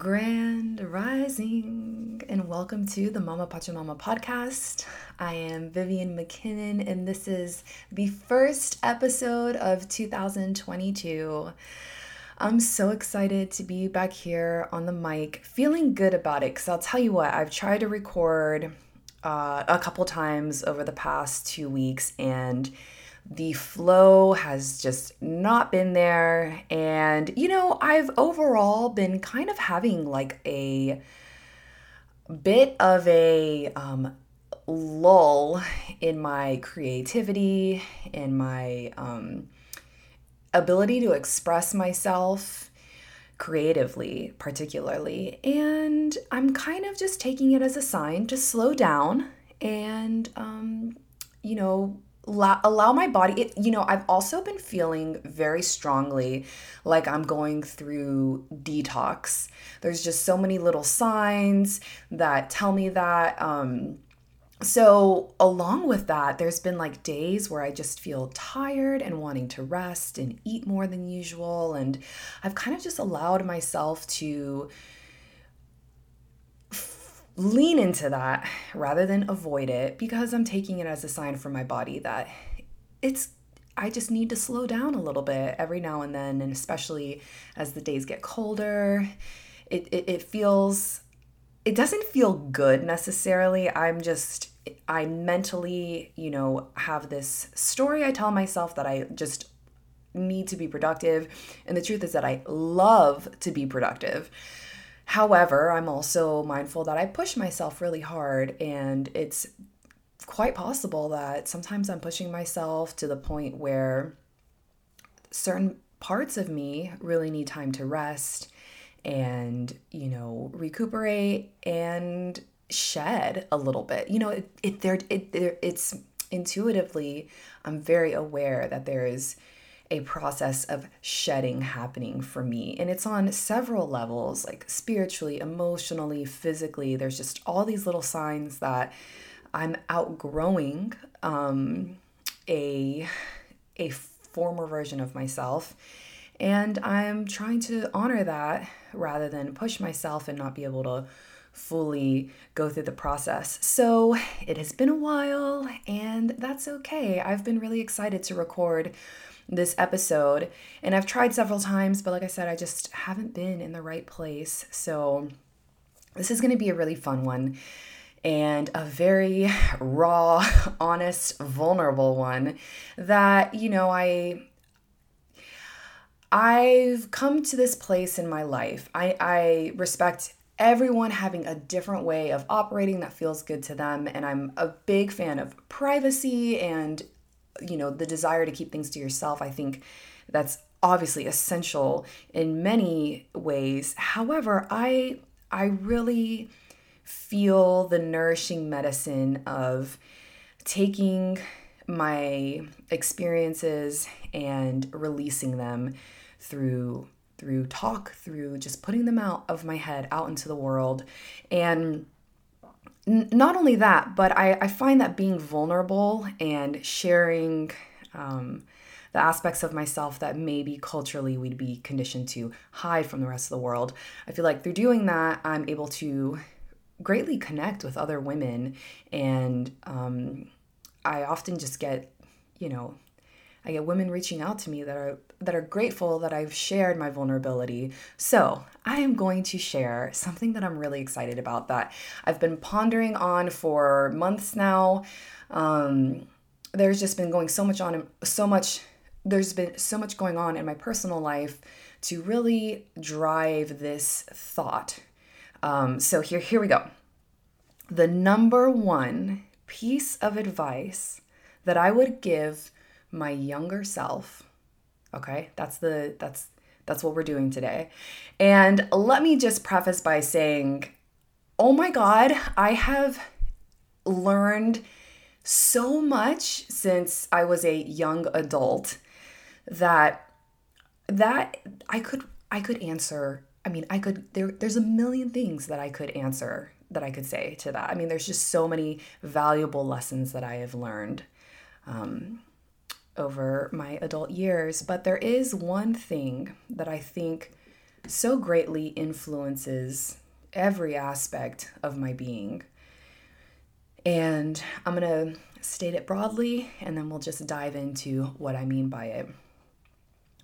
Grand Rising, and welcome to the Mama Pachamama podcast. I am Vivian McKinnon, and this is the first episode of 2022. I'm so excited to be back here on the mic, feeling good about it. Because I'll tell you what, I've tried to record uh, a couple times over the past two weeks, and the flow has just not been there. And, you know, I've overall been kind of having like a bit of a um, lull in my creativity, in my um, ability to express myself creatively, particularly. And I'm kind of just taking it as a sign to slow down and, um, you know, allow, my body it, you know i've also been feeling very strongly like i'm going through detox. There's just so many little signs that tell me that um so along with that there's been like days where i just feel tired and wanting to rest and eat more than usual and i've kind of just allowed myself to lean into that rather than avoid it because I'm taking it as a sign from my body that it's I just need to slow down a little bit every now and then and especially as the days get colder it, it, it feels it doesn't feel good necessarily. I'm just I mentally you know have this story I tell myself that I just need to be productive. And the truth is that I love to be productive However, I'm also mindful that I push myself really hard, and it's quite possible that sometimes I'm pushing myself to the point where certain parts of me really need time to rest and, you know, recuperate and shed a little bit. You know, it, it there it there it's intuitively I'm very aware that there is a process of shedding happening for me. And it's on several levels, like spiritually, emotionally, physically. There's just all these little signs that I'm outgrowing um, a, a former version of myself. And I'm trying to honor that rather than push myself and not be able to fully go through the process. So it has been a while, and that's okay. I've been really excited to record this episode. And I've tried several times, but like I said, I just haven't been in the right place. So this is going to be a really fun one and a very raw, honest, vulnerable one that, you know, I I've come to this place in my life. I, I respect everyone having a different way of operating that feels good to them. And I'm a big fan of privacy and you know the desire to keep things to yourself i think that's obviously essential in many ways. However i i really feel the nourishing medicine of taking my experiences and releasing them through through talk through just putting them out of my head out into the world. And not only that, but I, I find that being vulnerable and sharing um, the aspects of myself that maybe culturally we'd be conditioned to hide from the rest of the world, I feel like through doing that, I'm able to greatly connect with other women. And um, I often just get, you know, I get women reaching out to me that are that are grateful that I've shared my vulnerability. So, I am going to share something that I'm really excited about that I've been pondering on for months now. Um, there's just been going so much on so much there's been so much going on in my personal life to really drive this thought. Um, so here here we go. The number one piece of advice that I would give my younger self. Okay? That's the that's that's what we're doing today. And let me just preface by saying, "Oh my god, I have learned so much since I was a young adult that that I could I could answer I mean, I could there there's a million things that I could answer that I could say to that. I mean, there's just so many valuable lessons that I have learned. Um, over my adult years. But there is one thing that I think so greatly influences every aspect of my being. And I'm going to state it broadly and then we'll just dive into what I mean by it.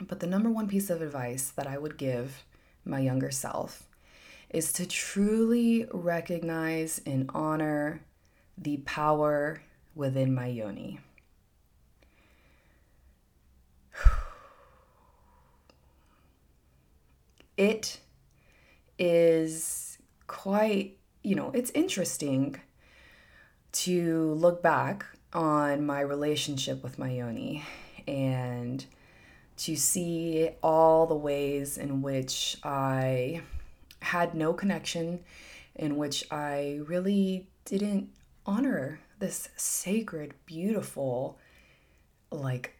But the number one piece of advice that I would give my younger self is to truly recognize and honor the power within my yoni. It is quite, you know, it's interesting to look back on my relationship with my yoni and to see all the ways in which I had no connection, in which I really didn't honor this sacred, beautiful, like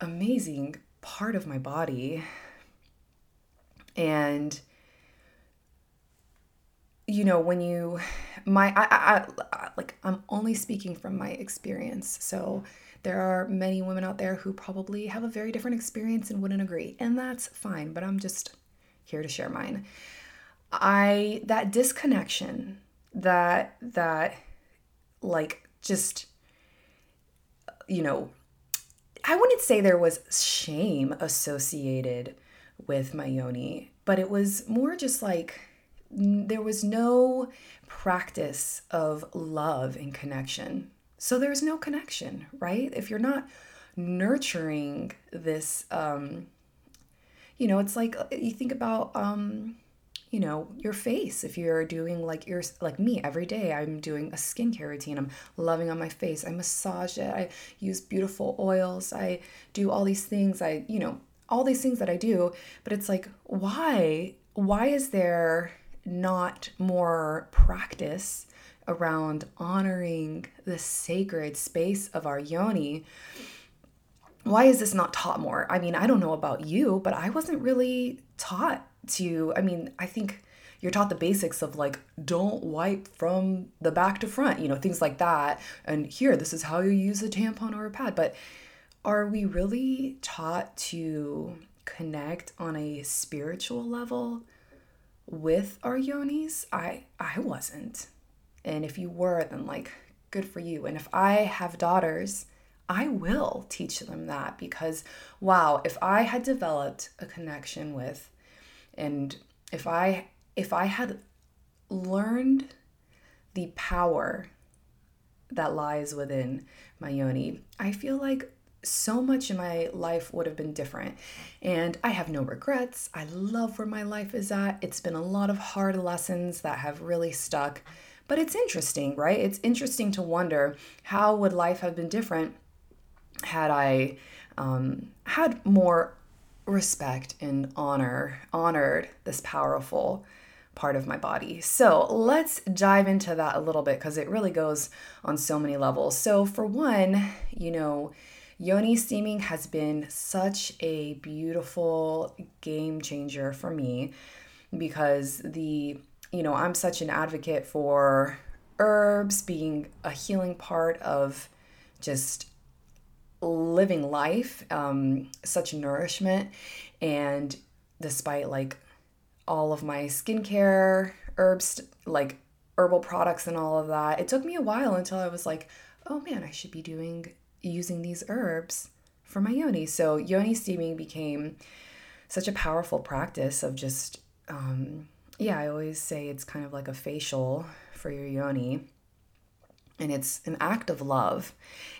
amazing part of my body. And you know when you my I, I, I like i'm only speaking from my experience. So there are many women out there who probably have a very different experience and wouldn't agree. And that's fine but i'm just here to share mine. I that disconnection that that like just you know i wouldn't say there was shame associated with my yoni but it was more just like there was no practice of love and connection. So there's no connection, right? If you're not nurturing this, um, you know, it's like you think about, um, you know, your face. If you're doing like your like me every day, I'm doing a skincare routine. I'm loving on my face. I massage it. I use beautiful oils. I do all these things. I, you know, all these things that I do. But it's like, why? Why is there not more practice around honoring the sacred space of our yoni why is this not taught more i mean i don't know about you but i wasn't really taught to i mean i think you're taught the basics of like don't wipe from the back to front you know things like that and here this is how you use a tampon or a pad but are we really taught to connect on a spiritual level with our yonis, I I wasn't. And if you were, then like good for you. And if I have daughters, I will teach them that because wow, if I had developed a connection with and if I if I had learned the power that lies within my yoni, I feel like so much in my life would have been different. And I have no regrets. I love where my life is at. It's been a lot of hard lessons that have really stuck. But it's interesting, right? It's interesting to wonder how would life have been different had I um, had more respect and honor, honored this powerful part of my body. So let's dive into that a little bit because it really goes on so many levels. So, for one, you know, Yoni steaming has been such a beautiful game changer for me because the, you know, I'm such an advocate for herbs being a healing part of just living life, um, such nourishment. And despite like all of my skincare, herbs, like herbal products and all of that, it took me a while until I was like, oh man, I should be doing using these herbs for my yoni. So yoni steaming became such a powerful practice of just, um, yeah, I always say it's kind of like a facial for your yoni. And it's an act of love.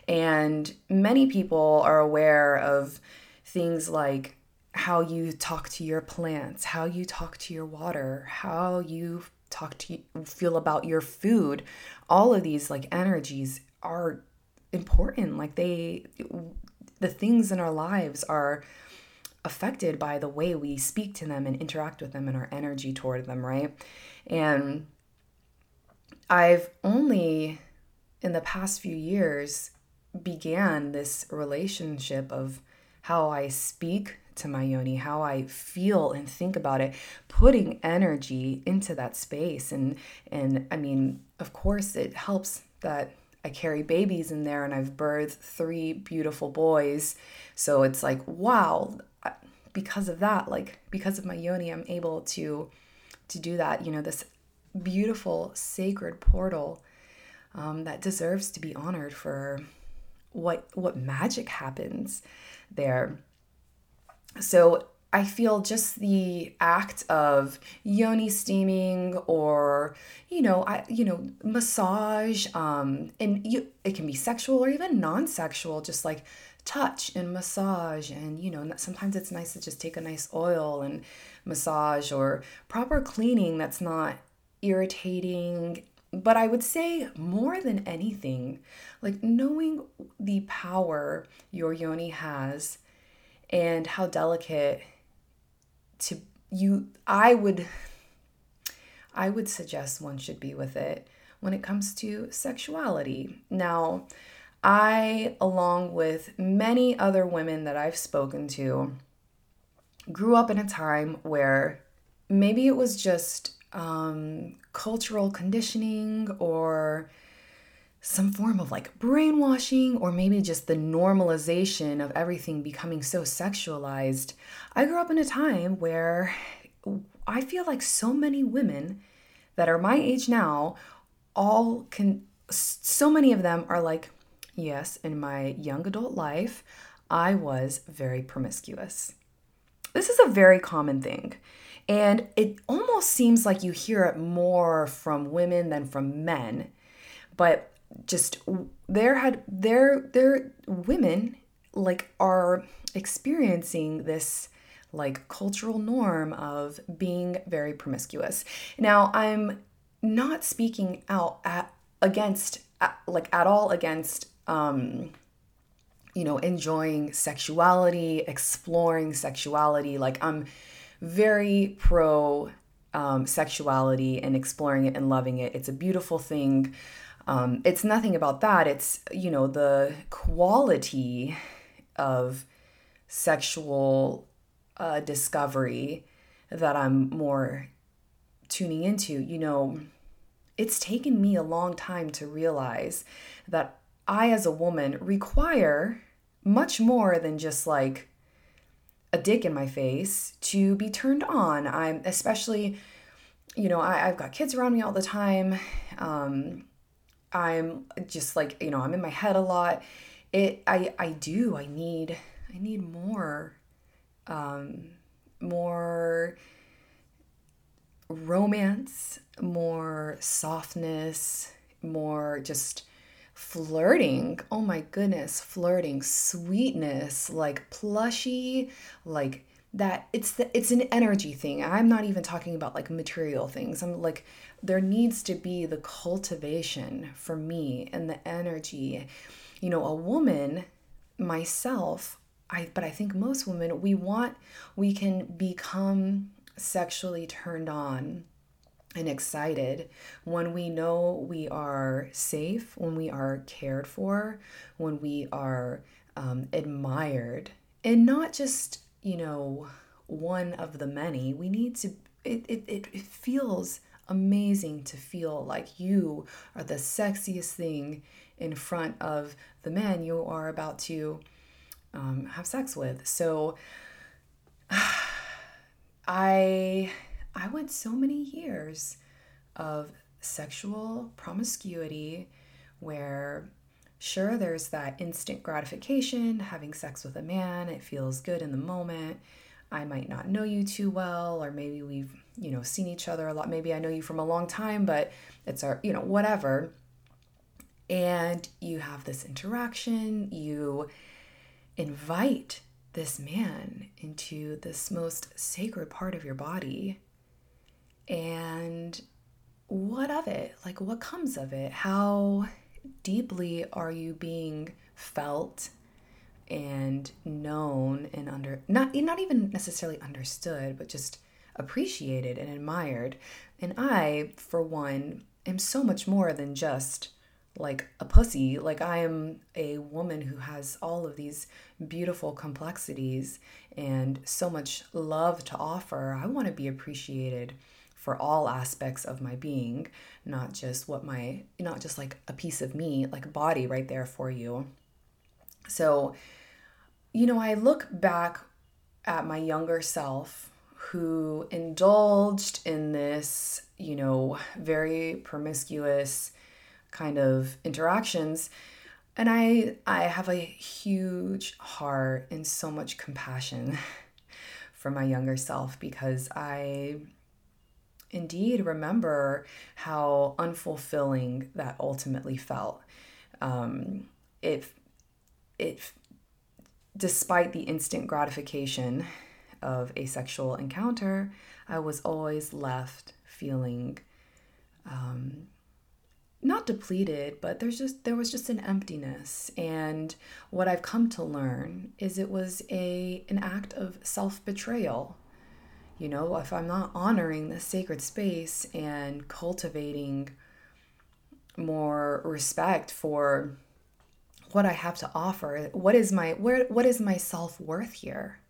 And many people are aware of things like how you talk to your plants, how you talk to your water, how you talk to feel about your food. All of these like energies are important. Like they, the things in our lives are affected by the way we speak to them and interact with them and our energy toward them, right? And I've only in the past few years began this relationship of how I speak to my yoni, how I feel and think about it, putting energy into that space. And and I mean, of course it helps that I carry babies in there and I've birthed three beautiful boys. So it's like, wow, because of that, like because of my yoni, I'm able to to do that. You know, this beautiful sacred portal um, that deserves to be honored for what what magic happens there. So I feel just the act of yoni steaming or you know I you know massage um and you it can be sexual or even non-sexual just like touch and massage and you know sometimes it's nice to just take a nice oil and massage or proper cleaning that's not irritating. But I would say more than anything like knowing the power your yoni has and how delicate to you I would I would suggest one should be with it when it comes to sexuality. Now, I along with many other women that I've spoken to grew up in a time where maybe it was just um, cultural conditioning or some form of like brainwashing or maybe just the normalization of everything becoming so sexualized. I grew up in a time where I feel like so many women that are my age now all can so many of them are like yes in my young adult life I was very promiscuous. This is a very common thing. And it almost seems like you hear it more from women than from men. But just there had there there women like are experiencing this like cultural norm of being very promiscuous. Now, I'm not speaking out at, against like at all against um you know enjoying sexuality, exploring sexuality. Like I'm very pro um, sexuality and exploring it and loving it. It's a beautiful thing. Um, it's nothing about that. It's, you know, the quality of sexual uh, discovery that I'm more tuning into. You know, it's taken me a long time to realize that I, as a woman, require much more than just like a dick in my face to be turned on. I'm especially, you know, I, have got kids around me all the time. Um, I'm just like, you know, I'm in my head a lot. It I I do. I need I need more um more romance, more softness, more just flirting. Oh my goodness, flirting, sweetness, like plushy, like that it's the it's an energy thing. I'm not even talking about like material things. I'm like there needs to be the cultivation for me and the energy. You know, a woman, myself, I but I think most women we want we can become sexually turned on and excited when we know we are safe, when we are cared for, when we are um, admired, and not just you know, one of the many. We need to, it, it, it feels amazing to feel like you are the sexiest thing in front of the man you are about to um, have sex with. So I I went so many years of sexual promiscuity where Sure, there's that instant gratification, having sex with a man, it feels good in the moment. I might not know you too well, or maybe we've, you know, seen each other a lot. Maybe I know you from a long time, but it's our, you know, whatever. And you have this interaction, you invite this man into this most sacred part of your body. And what of it? Like, what comes of it? How deeply are you being felt and known and under not not even necessarily understood but just appreciated and admired? And i for one am so much more than just like a pussy. Like i am a woman who has all of these beautiful complexities and so much love to offer. I want to be appreciated for all aspects of my being, not just what my, not just like a piece of me, like a body right there for you. So, you know, I look back at my younger self who indulged in this, you know, very promiscuous kind of interactions. And I I have a huge heart and so much compassion for my younger self because I indeed remember how unfulfilling that ultimately felt. Um, it, it, despite the instant gratification of a sexual encounter, I was always left feeling um, not depleted, but there's just there was just an emptiness. And what I've come to learn is it was a an act of self-betrayal. You know, if I'm not honoring this sacred space and cultivating more respect for what I have to offer, what is my where what is my self-worth here?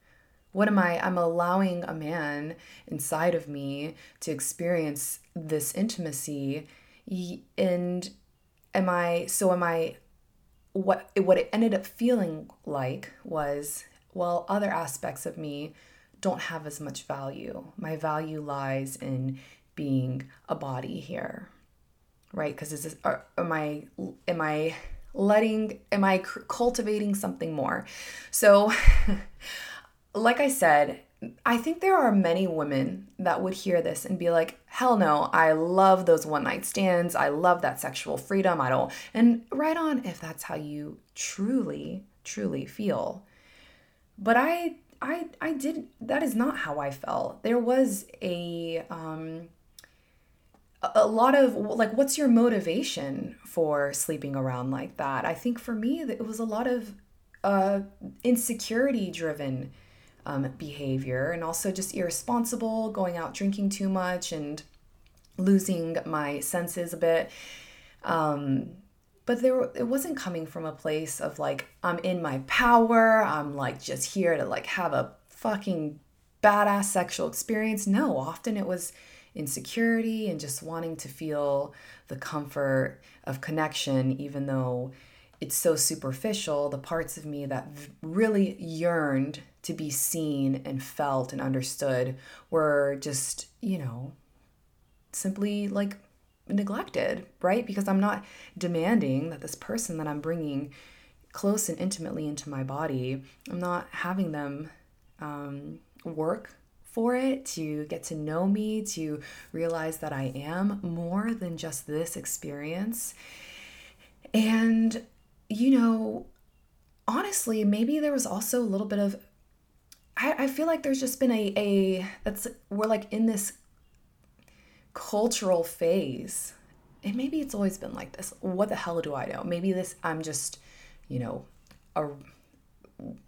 What am I? I'm allowing a man inside of me to experience this intimacy and am I so am I what what it ended up feeling like was well other aspects of me don't have as much value. My value lies in being a body here. Right? Because is this, are, am I am I letting am I cultivating something more? So like I said, I think there are many women that would hear this and be like, hell no, I love those one night stands. I love that sexual freedom. I don't. And right on if that's how you truly, truly feel. But I, I, I did, that is not how I felt. There was a, um, a lot of like what's your motivation for sleeping around like that i think for me it was a lot of uh insecurity driven um, behavior and also just irresponsible, going out drinking too much and losing my senses a bit. Um, but there it wasn't coming from a place of like I'm in my power, I'm like just here to like have a fucking badass sexual experience. No, often it was insecurity and just wanting to feel the comfort of connection even though it's so superficial, the parts of me that really yearned to be seen and felt and understood were just, you know, simply like neglected, right? Because I'm not demanding that this person that I'm bringing close and intimately into my body, I'm not having them um, work for it, to get to know me, to realize that I am more than just this experience. And you know, honestly, maybe there was also a little bit of I, I feel like there's just been a a that's we're like in this cultural phase. And maybe it's always been like this. What the hell do I know? Maybe this I'm just, you know, a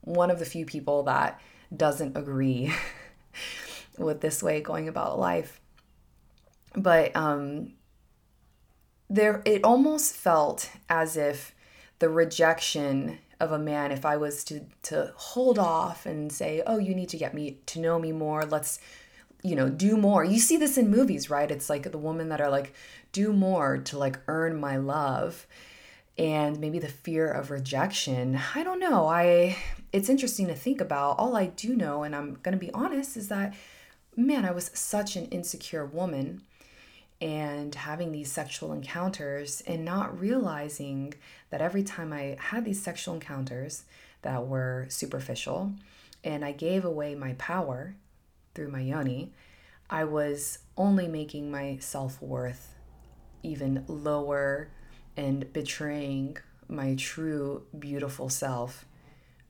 one of the few people that doesn't agree with this way going about life. But um there it almost felt as if the rejection of a man if I was to to hold off and say, "Oh, you need to get me to know me more. Let's you know, do more." You see this in movies, right? It's like the women that are like, "Do more to like earn my love." And maybe the fear of rejection. I don't know. I it's interesting to think about. All I do know and I'm going to be honest is that man, I was such an insecure woman and having these sexual encounters and not realizing that every time I had these sexual encounters that were superficial and I gave away my power through my yoni, I was only making my self worth even lower and betraying my true beautiful self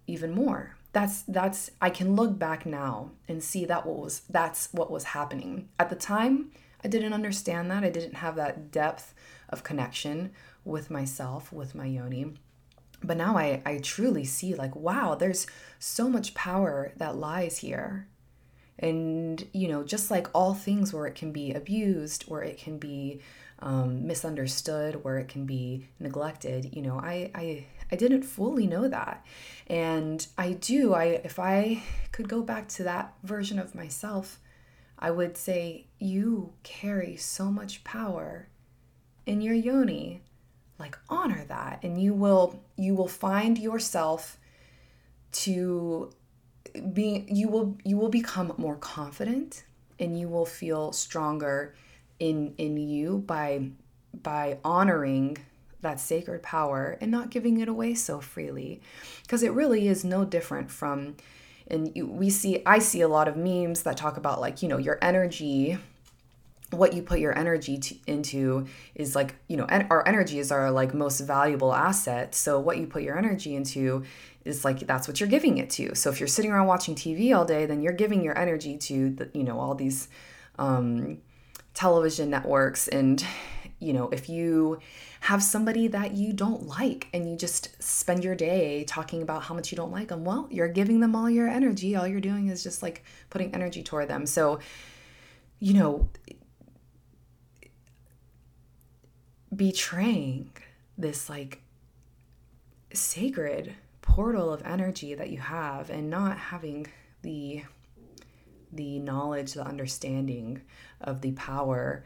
even more that's that's i can look back now and see that what was that's what was happening at the time I didn't understand that. I didn't have that depth of connection with myself, with my yoni. But now I, I truly see, like, wow, there's so much power that lies here. And, you know, just like all things where it can be abused, where it can be um, misunderstood, where it can be neglected, you know, I, I, I didn't fully know that. And I do, I, if I could go back to that version of myself, I would say you carry so much power in your yoni. Like honor that and you will you will find yourself to being you will you will become more confident and you will feel stronger in in you by by honoring that sacred power and not giving it away so freely. Because it really is no different from and we see i see a lot of memes that talk about like you know your energy what you put your energy to, into is like you know our energy is our like most valuable asset. So what you put your energy into is like that's what you're giving it to. So if you're sitting around watching tv all day then you're giving your energy to the you know all these um, television networks. And you know if you have somebody that you don't like and you just spend your day talking about how much you don't like them well you're giving them all your energy. All you're doing is just like putting energy toward them. So you know betraying this like sacred portal of energy that you have and not having the the knowledge the understanding of the power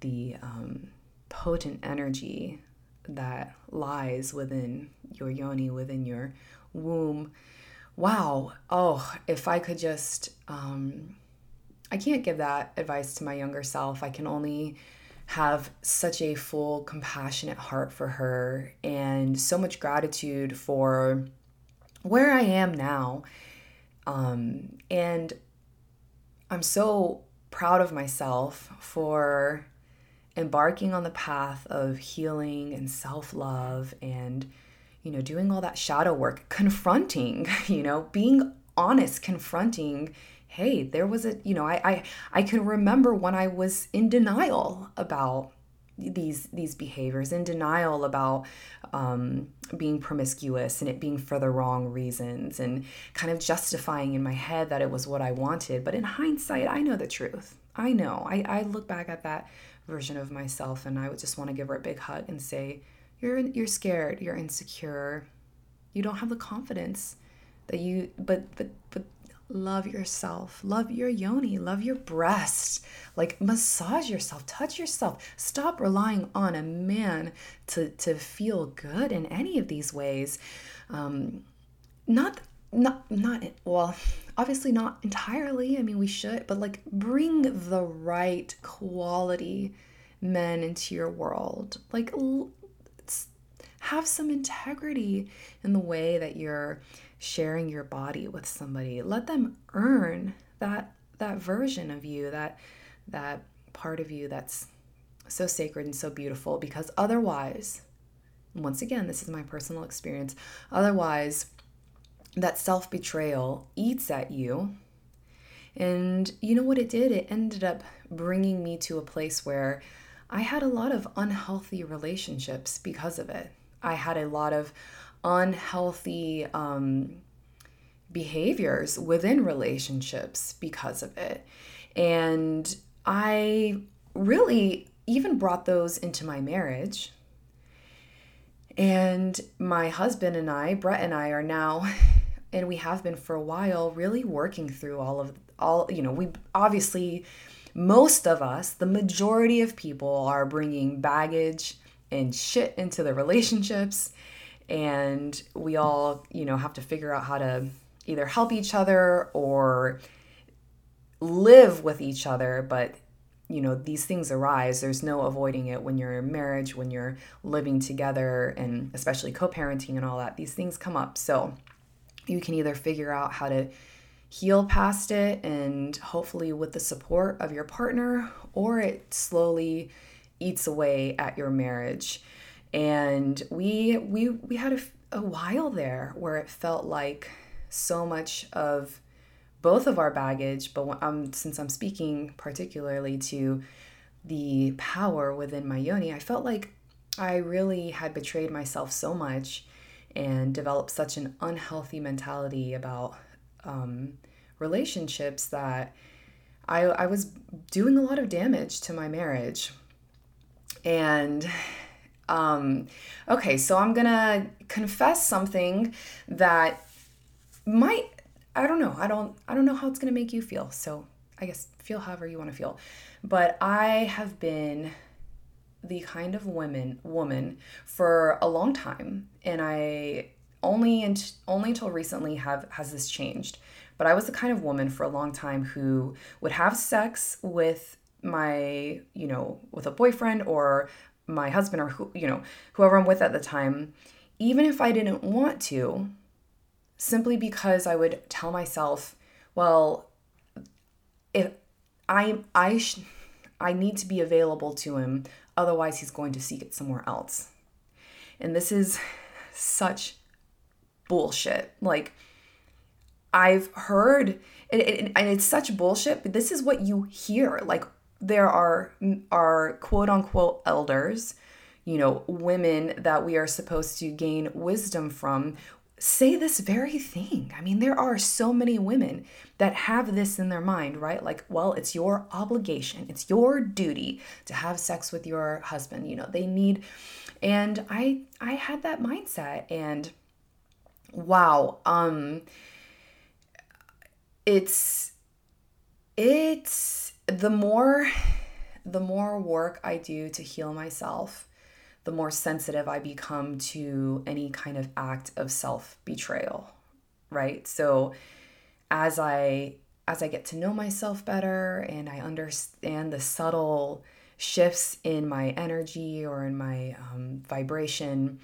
the um, potent energy that lies within your yoni within your womb. Wow. Oh if i could just um, i can't give that advice to my younger self. I can only have such a full, compassionate heart for her and so much gratitude for where I am now. Um, and I'm so proud of myself for embarking on the path of healing and self love and, you know, doing all that shadow work, confronting, you know, being honest, confronting hey, there was a, you know, I, I, I can remember when I was in denial about these these behaviors in denial about um, being promiscuous and it being for the wrong reasons and kind of justifying in my head that it was what I wanted. But in hindsight, I know the truth. I know. I, I look back at that version of myself and I would just want to give her a big hug and say, You're you're scared, you're insecure, you don't have the confidence that you but but but love yourself, love your yoni, love your breast. Like massage yourself, touch yourself. Stop relying on a man to to feel good in any of these ways. Um, not not not well obviously not entirely i mean we should but like bring the right quality men into your world like have some integrity in the way that you're sharing your body with somebody. Let them earn that that version of you, that that part of you that's so sacred and so beautiful because otherwise, once again, this is my personal experience, otherwise that self-betrayal eats at you. And you know what it did? It ended up bringing me to a place where I had a lot of unhealthy relationships because of it. I had a lot of unhealthy um, behaviors within relationships because of it. And I really even brought those into my marriage. And my husband and I, Brett and I, are now, and we have been for a while, really working through all of all, you know, we obviously, most of us, the majority of people are bringing baggage and shit into the relationships and we all, you know, have to figure out how to either help each other or live with each other, but you know, these things arise. There's no avoiding it when you're in marriage, when you're living together, and especially co parenting and all that. These things come up. So you can either figure out how to heal past it and hopefully with the support of your partner, or it slowly eats away at your marriage. And we we we had a, a while there where it felt like so much of both of our baggage but um, since i'm speaking particularly to the power within my yoni i felt like i really had betrayed myself so much and developed such an unhealthy mentality about um, relationships that I, I was doing a lot of damage to my marriage and um, okay, so I'm gonna confess something that might I don't know. I don't I don't know how it's gonna make you feel. So I guess feel however you want to feel. But I have been the kind of woman woman for a long time and I only and only until recently have has this changed. But I was the kind of woman for a long time who would have sex with my, you know, with a boyfriend or my husband or who, you know, whoever I'm with at the time, even if I didn't want to, simply because I would tell myself, well, if I I sh- I need to be available to him, otherwise he's going to seek it somewhere else. And this is such bullshit. Like I've heard and it's such bullshit, but this is what you hear. Like there are are quote unquote elders, you know, women that we are supposed to gain wisdom from say this very thing. I mean, there are so many women that have this in their mind, right? Like, well, it's your obligation, it's your duty to have sex with your husband. You know, they need and I I had that mindset and wow, um it's it's the more the more work I do to heal myself, the more sensitive I become to any kind of act of self-betrayal, right? So as I as I get to know myself better and I understand the subtle shifts in my energy or in my um, vibration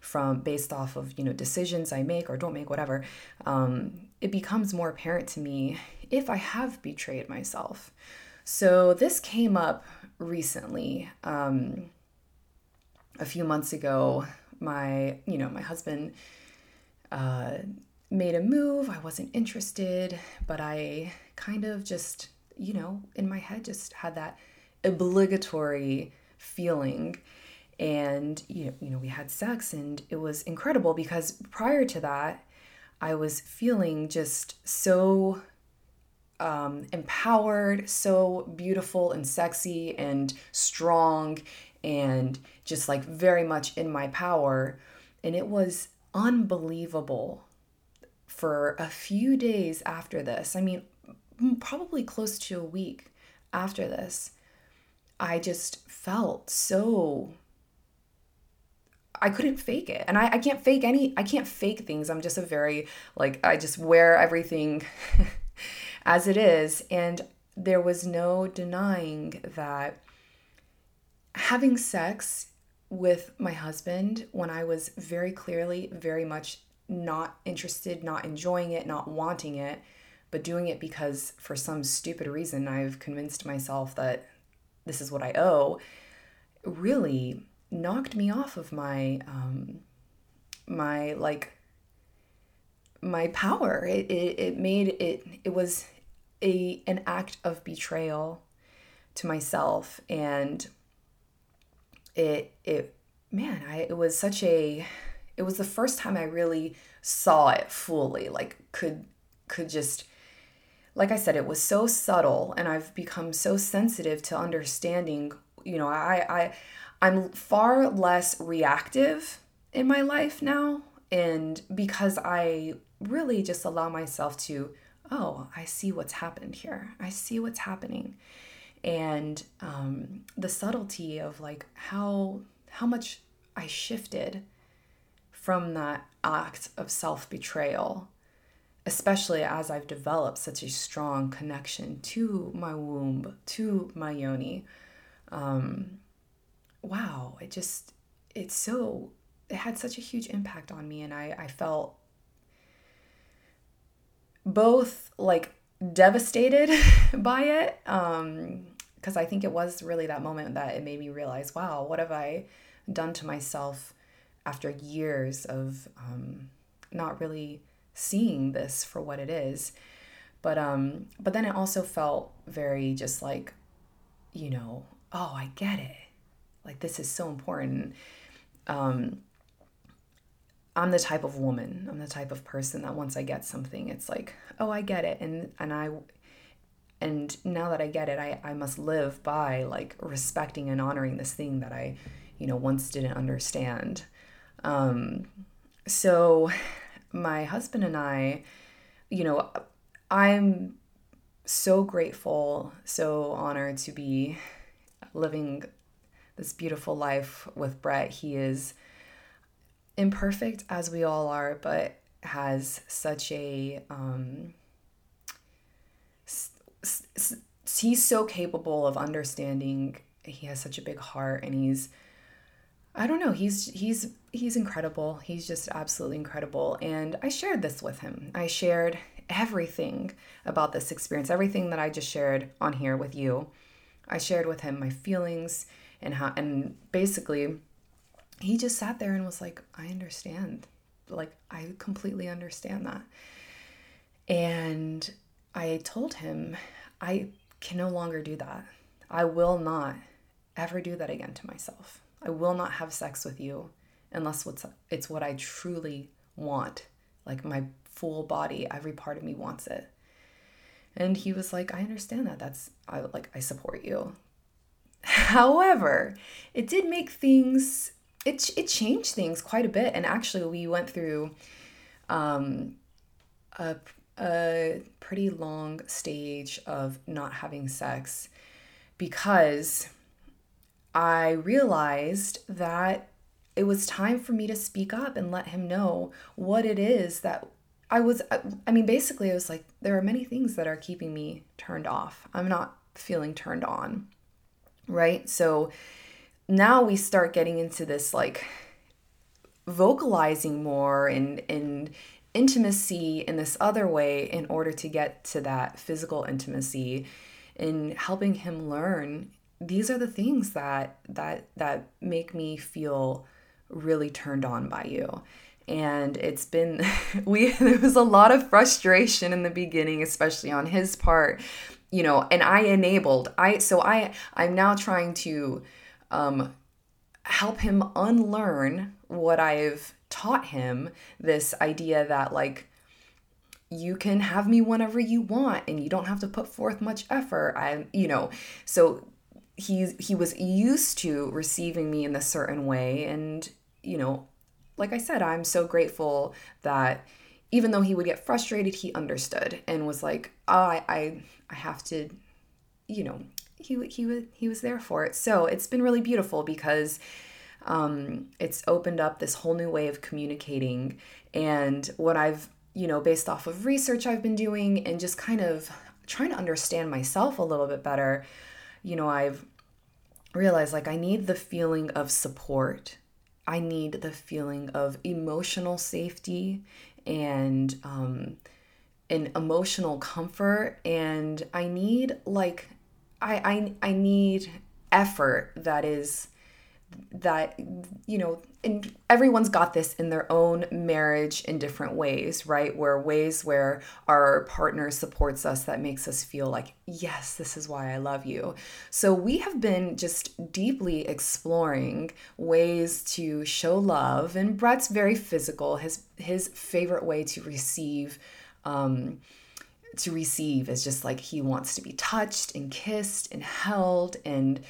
from based off of you know decisions I make or don't make, whatever, um, it becomes more apparent to me if I have betrayed myself. So this came up recently. Um, a few months ago, my you know my husband uh, made a move. I wasn't interested, but I kind of just you know in my head just had that obligatory feeling and you know, you know we had sex and it was incredible because prior to that i was feeling just so um, empowered so beautiful and sexy and strong and just like very much in my power and it was unbelievable for a few days after this i mean probably close to a week after this I just felt so I couldn't fake it. And I, I can't fake any I can't fake things. I'm just a very like I just wear everything as it is. And there was no denying that having sex with my husband when I was very clearly very much not interested, not enjoying it, not wanting it, but doing it because for some stupid reason I've convinced myself that this is what I owe, really knocked me off of my um, my like my power. It, it it made it it was a an act of betrayal to myself and it it man I it was such a it was the first time I really saw it fully like could could just like I said, it was so subtle, and I've become so sensitive to understanding. You know, I, I, I'm far less reactive in my life now, and because I really just allow myself to, oh, I see what's happened here. I see what's happening, and um, the subtlety of like how how much I shifted from that act of self betrayal especially as I've developed such a strong connection to my womb, to my yoni. Um, wow, it just, it's so, it had such a huge impact on me. And I, I felt both like devastated by it. Um, because I think it was really that moment that it made me realize, wow, what have I done to myself after years of um, not really seeing this for what it is. But um but then it also felt very just like you know, oh, I get it. Like this is so important. Um I'm the type of woman, I'm the type of person that once I get something, it's like, oh, I get it. And and I and now that I get it, I, I must live by like respecting and honoring this thing that I, you know, once didn't understand. Um, so my husband and I, you know, I'm so grateful, so honored to be living this beautiful life with Brett. He is imperfect as we all are, but has such a um, he's so capable of understanding. He has such a big heart, and he's I don't know. He's he's he's incredible. He's just absolutely incredible. And I shared this with him. I shared everything about this experience, everything that I just shared on here with you. I shared with him my feelings and how and basically he just sat there and was like, I understand. Like I completely understand that. And I told him I can no longer do that. I will not ever do that again to myself. I will not have sex with you unless it's what I truly want. Like my full body, every part of me wants it. And he was like, I understand that. That's I like I support you. However, it did make things it it changed things quite a bit and actually we went through um a a pretty long stage of not having sex because I realized that it was time for me to speak up and let him know what it is that I was. I mean, basically, I was like, there are many things that are keeping me turned off. I'm not feeling turned on. Right. So now we start getting into this like vocalizing more and, and, intimacy in this other way in order to get to that physical intimacy and helping him learn. These are the things that that that make me feel really turned on by you. And it's been we there was a lot of frustration in the beginning especially on his part you know and i enabled. I so i i'm now trying to um help him unlearn what i've taught him this idea that like you can have me whenever you want and you don't have to put forth much effort. I you know so he he was used to receiving me in a certain way and you know like i said i'm so grateful that even though he would get frustrated he understood and was like oh, i i i have to you know he he was he was there for it so it's been really beautiful because um, it's opened up this whole new way of communicating and what i've you know based off of research i've been doing and just kind of trying to understand myself a little bit better you know, I've realized like I need the feeling of support. I need the feeling of emotional safety and um, an emotional comfort. And I need like I I, I need effort that is that you know and everyone's got this in their own marriage in different ways right? Where ways where our partner supports us that makes us feel like yes this is why i love you. So we have been just deeply exploring ways to show love and brett's very physical. His his favorite way to receive um to receive is just like he wants to be touched and kissed and held. And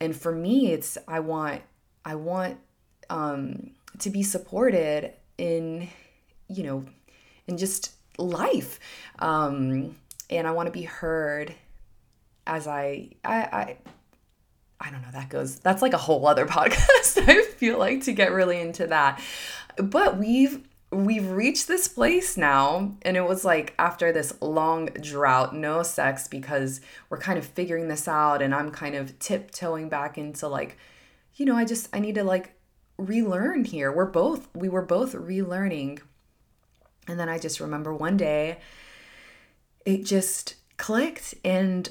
and for me it's i want i want um to be supported in you know in just life. Um and i want to be heard as I, I i i don't know that goes that's like a whole other podcast i feel like to get really into that. But we've we've reached this place now and it was like after this long drought no sex because we're kind of figuring this out and i'm kind of tiptoeing back into like you know i just i need to like relearn here. We're both we were both relearning. And then i just remember one day it just clicked and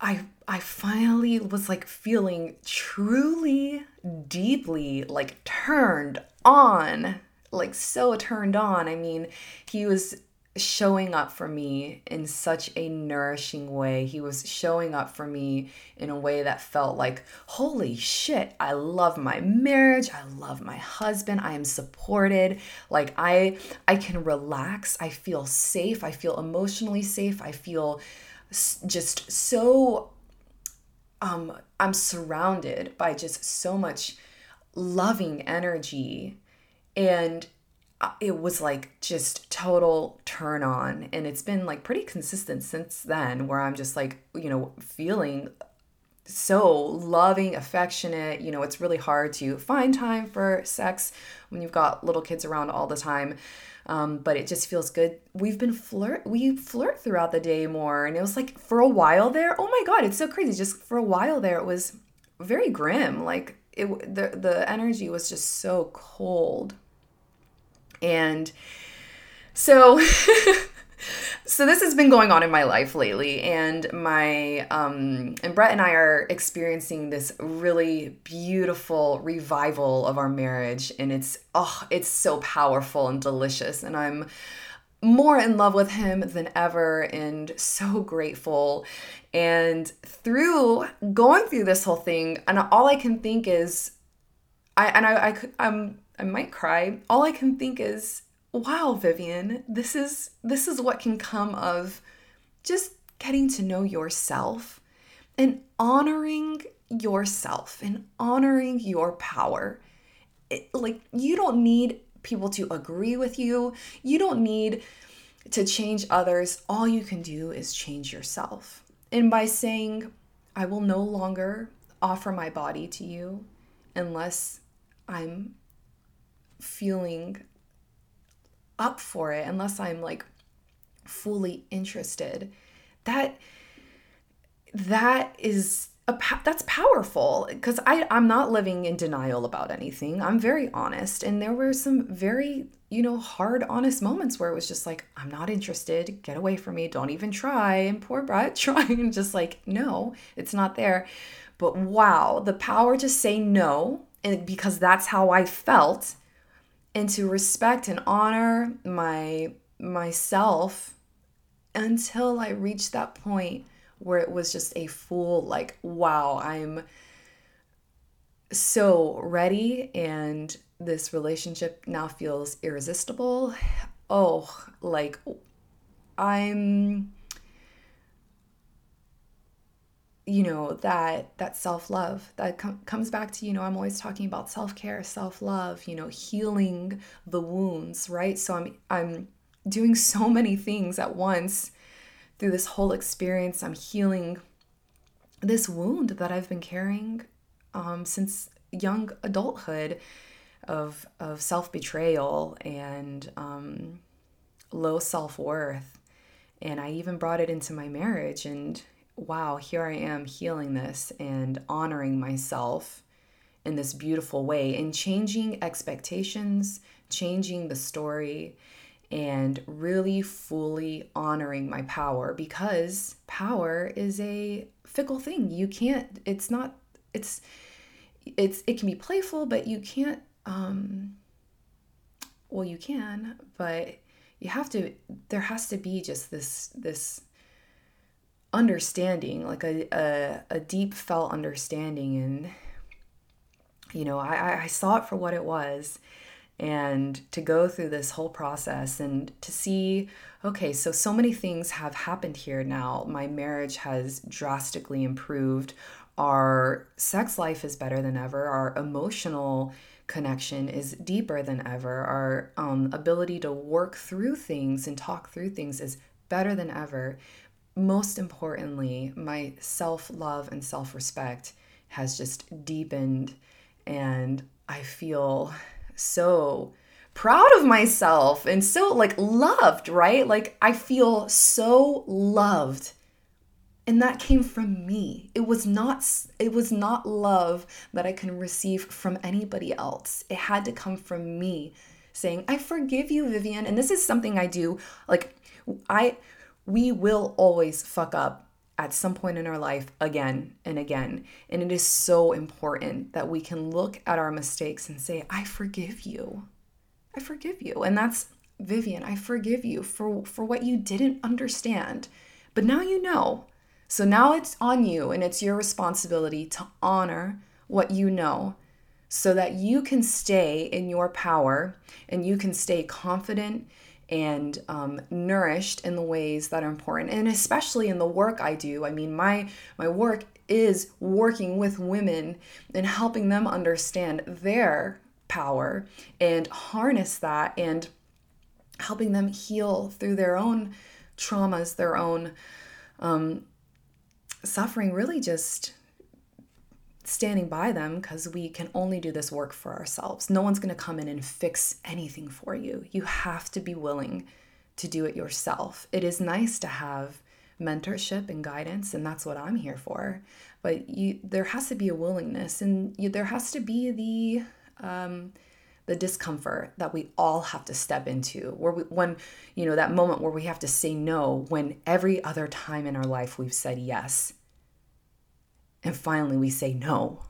i i finally was like feeling truly deeply like turned on like so turned on. I mean, he was showing up for me in such a nourishing way. He was showing up for me in a way that felt like, holy shit, I love my marriage. I love my husband. I am supported. Like I I can relax. I feel safe. I feel emotionally safe. I feel just so um I'm surrounded by just so much loving energy and uh, it was like just total turn on and it's been like pretty consistent since then where i'm just like you know feeling so loving, affectionate. You know, it's really hard to find time for sex when you've got little kids around all the time. Um, but it just feels good. We've been flirt, we flirt throughout the day more, and it was like for a while there. Oh my god, it's so crazy. Just for a while there, it was very grim. Like it, the the energy was just so cold, and so. so this has been going on in my life lately. And my um and brett and i are experiencing this really beautiful revival of our marriage. And it's oh it's so powerful and delicious. And i'm more in love with him than ever and so grateful. And through going through this whole thing and all i can think is i and i, I i'm i might cry all i can think is wow, Vivian, this is this is what can come of just getting to know yourself and honoring yourself and honoring your power. It, like you don't need people to agree with you. You don't need to change others. All you can do is change yourself. And by saying, I will no longer offer my body to you unless I'm feeling up for it unless I'm like fully interested. That that is a that's powerful because I I'm not living in denial about anything. I'm very honest, and there were some very you know hard honest moments where it was just like I'm not interested. Get away from me. Don't even try. And poor Brett trying just like no, it's not there. But wow, the power to say no, and because that's how I felt and to respect and honor my myself until I reached that point where it was just a full like wow I'm so ready and this relationship now feels irresistible. Oh like I'm you know that that self-love that com- comes back to you know i'm always talking about self-care self-love you know healing the wounds right? So i'm i'm doing so many things at once through this whole experience. I'm healing this wound that i've been carrying um, since young adulthood of of self-betrayal and um, low self-worth. And i even brought it into my marriage and wow, here I am healing this and honoring myself in this beautiful way and changing expectations, changing the story, and really fully honoring my power because power is a fickle thing. You can't, it's not, it's, it's, it can be playful, but you can't, um, well, you can, but you have to, there has to be just this, this, understanding, like a, a, a deep felt understanding. And, you know, I, I saw it for what it was. And to go through this whole process and to see, okay, so so many things have happened here now. My marriage has drastically improved. Our sex life is better than ever. Our emotional connection is deeper than ever. Our um, ability to work through things and talk through things is better than ever most importantly, my self love and self respect has just deepened, and I feel so proud of myself and so like loved, right? Like I feel so loved. And that came from me. It was not it was not love that I can receive from anybody else. It had to come from me saying, "I forgive you, Vivian." And this is something I do like I we will always fuck up at some point in our life again and again. And it is so important that we can look at our mistakes and say, I forgive you. I forgive you. And that's Vivian, I forgive you for, for what you didn't understand. But now you know. So now it's on you and it's your responsibility to honor what you know so that you can stay in your power and you can stay confident and um, nourished in the ways that are important and especially in the work i do. I mean my my work is working with women and helping them understand their power and harness that and helping them heal through their own traumas their own um, suffering really just standing by them because we can only do this work for ourselves. No one's going to come in and fix anything for you. You have to be willing to do it yourself. It is nice to have mentorship and guidance, and that's what I'm here for. But you, there has to be a willingness, and you, there has to be the um, the discomfort that we all have to step into. Where we, when you know that moment where we have to say no, when every other time in our life we've said yes, and finally we say no.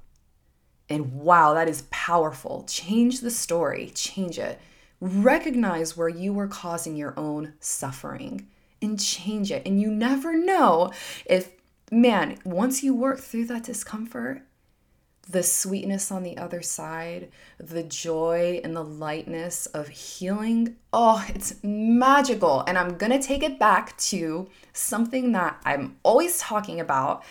And wow, that is powerful. Change the story, change it. Recognize where you were causing your own suffering and change it. And you never know if, man, once you work through that discomfort, the sweetness on the other side, the joy and the lightness of healing. Oh, it's magical. And I'm going to take it back to something that I'm always talking about.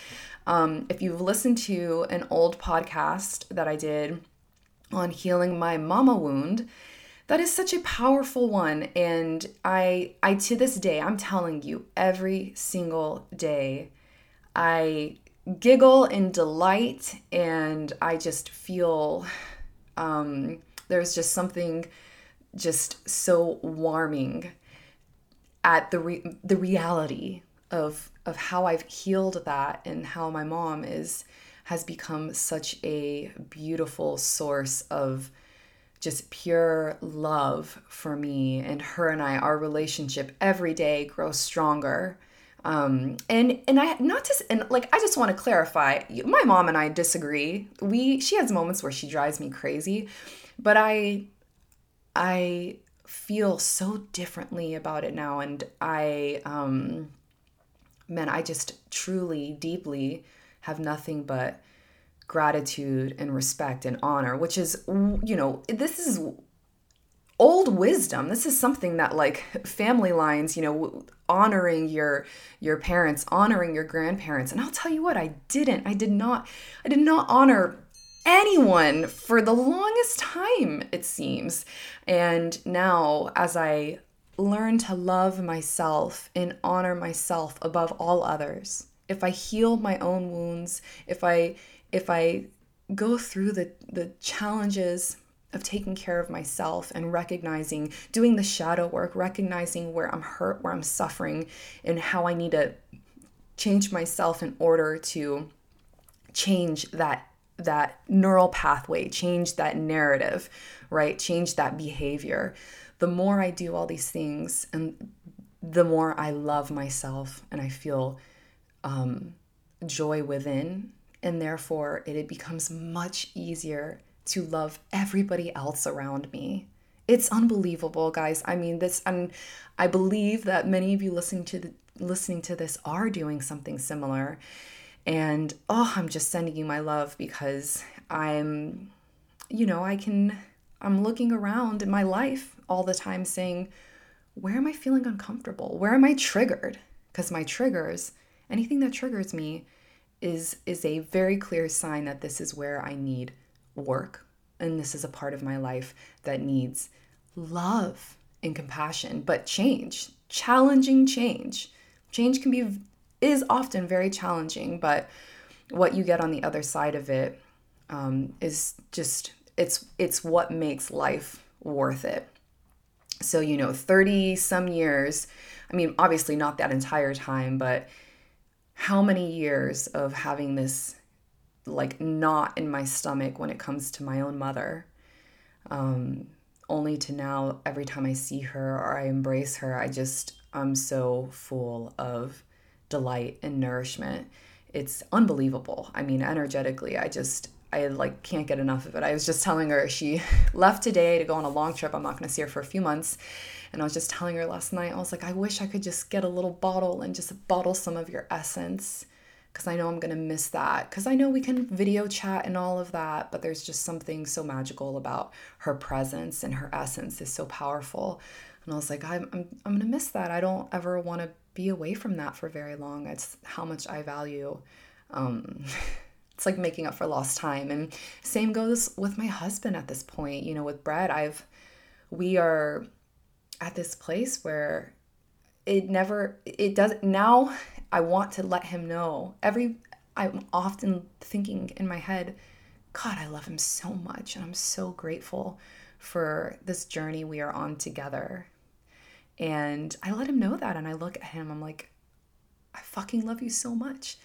Um, if you've listened to an old podcast that I did on healing my mama wound, that is such a powerful one. And I I to this day I'm telling you every single day I giggle in delight and I just feel um, there's just something just so warming at the re- the reality of of how I've healed that and how my mom is has become such a beautiful source of just pure love for me. And her and I our relationship every day grows stronger. Um, and and I not to and like I just want to clarify my mom and I disagree. We she has moments where she drives me crazy but I I feel so differently about it now. And I um man I just truly deeply have nothing but gratitude and respect and honor, which is, you know, this is old wisdom. This is something that like family lines, you know, honoring your your parents, honoring your grandparents. And I'll tell you what, I didn't. I did not I did not honor anyone for the longest time, it seems. And now as I learn to love myself and honor myself above all others, if I heal my own wounds, if I if I go through the, the challenges of taking care of myself and recognizing, doing the shadow work, recognizing where I'm hurt, where I'm suffering, and how I need to change myself in order to change that that neural pathway, change that narrative, right? Change that behavior. The more I do all these things and the more I love myself and I feel um, joy within and therefore it becomes much easier to love everybody else around me. It's unbelievable, guys. I mean, this and I believe that many of you listening to the, listening to this are doing something similar. And oh, I'm just sending you my love because I'm you know, I can I'm looking around in my life all the time saying, where am I feeling uncomfortable? Where am I triggered? Because my triggers, anything that triggers me is is a very clear sign that this is where I need work and this is a part of my life that needs love and compassion but change challenging change change can be is often very challenging but what you get on the other side of it um, is just it's it's what makes life worth it so you know 30 some years i mean obviously not that entire time but how many years of having this like knot in my stomach when it comes to my own mother. Um, only to now, every time I see her or I embrace her, I just, I'm so full of delight and nourishment. It's unbelievable. I mean, energetically, I just, I like can't get enough of it. I was just telling her she left today to go on a long trip. I'm not going to see her for a few months. And I was just telling her last night, I was like, I wish I could just get a little bottle and just bottle some of your essence because I know I'm going to miss that. Because I know we can video chat and all of that, but there's just something so magical about her presence and her essence is so powerful. And I was like, I'm, I'm, I'm going to miss that. I don't ever want to be away from that for very long. It's how much I value. Um, it's like making up for lost time. And same goes with my husband at this point. You know, with Brad, I've, we are at this place where it never it does now I want to let him know every I'm often thinking in my head, God, I love him so much. And I'm so grateful for this journey we are on together. And I let him know that. And I look at him, I'm like, I fucking love you so much.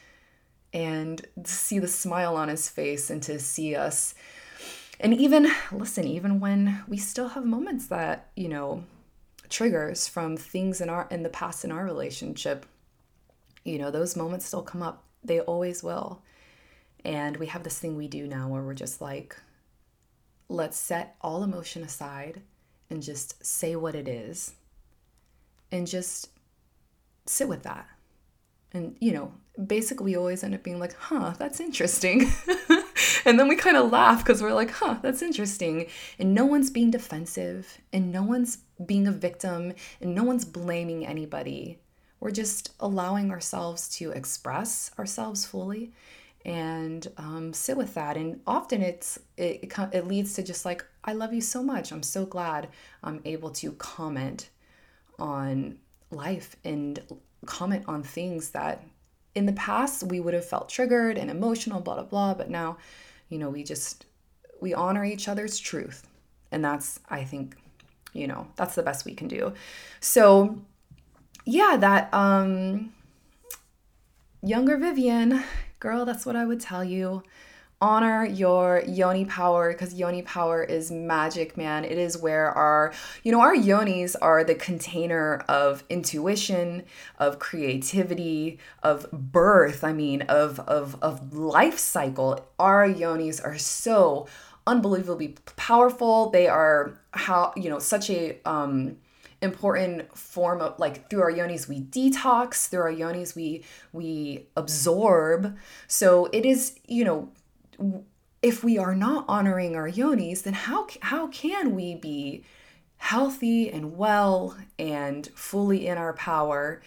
And see the smile on his face and to see us. And even, listen, even when we still have moments that, you know, triggers from things in our in the past in our relationship you know those moments still come up. They always will. And we have this thing we do now where we're just like let's set all emotion aside and just say what it is and just sit with that and you know basically we always end up being like huh that's interesting. And then we kind of laugh because we're like huh that's interesting. And no one's being defensive and no one's being a victim and no one's blaming anybody. We're just allowing ourselves to express ourselves fully and um, sit with that. And often it's it, it leads to just like i love you so much. I'm so glad i'm able to comment on life and comment on things that in the past we would have felt triggered and emotional blah blah blah but now you know we just we honor each other's truth. And that's i think you know that's the best we can do. So yeah that um younger vivian girl that's what i would tell you honor your yoni power because yoni power is magic man. It is where our you know our yonis are the container of intuition of creativity of birth i mean of of of life cycle. Our yonis are so unbelievably powerful. They are how you know such a um important form of like through our yonis we detox through our yonis we we absorb. So it is you know if we are not honoring our yonis, then how how can we be healthy and well and fully in our power?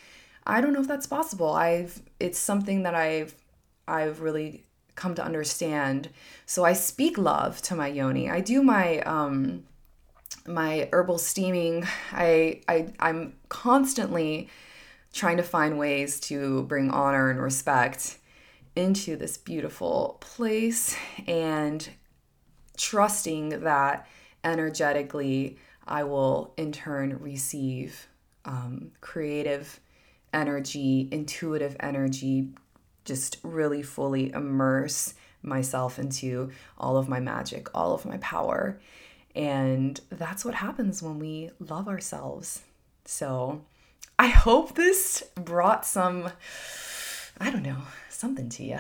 I don't know if that's possible. I've it's something that I've I've really come to understand. So I speak love to my yoni. I do my um my herbal steaming. I I I'm constantly trying to find ways to bring honor and respect into this beautiful place and trusting that energetically I will in turn receive um, creative energy, intuitive energy, just really fully immerse myself into all of my magic, all of my power. And that's what happens when we love ourselves. So I hope this brought some, I don't know, something to you.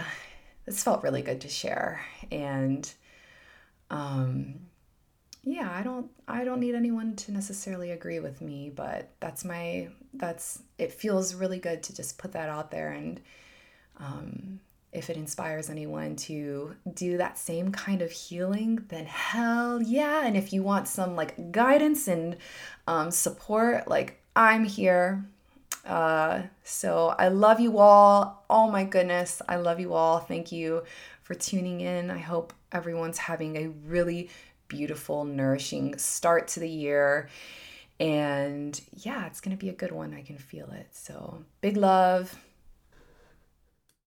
This felt really good to share. And um, yeah, I don't I don't need anyone to necessarily agree with me, but that's my that's it feels really good to just put that out there and um, if it inspires anyone to do that same kind of healing, then hell yeah. And if you want some like guidance and um, support, like I'm here. Uh, so I love you all. Oh my goodness, I love you all. Thank you for tuning in. I hope everyone's having a really beautiful, nourishing start to the year. And yeah, it's going to be a good one. I can feel it. So big love.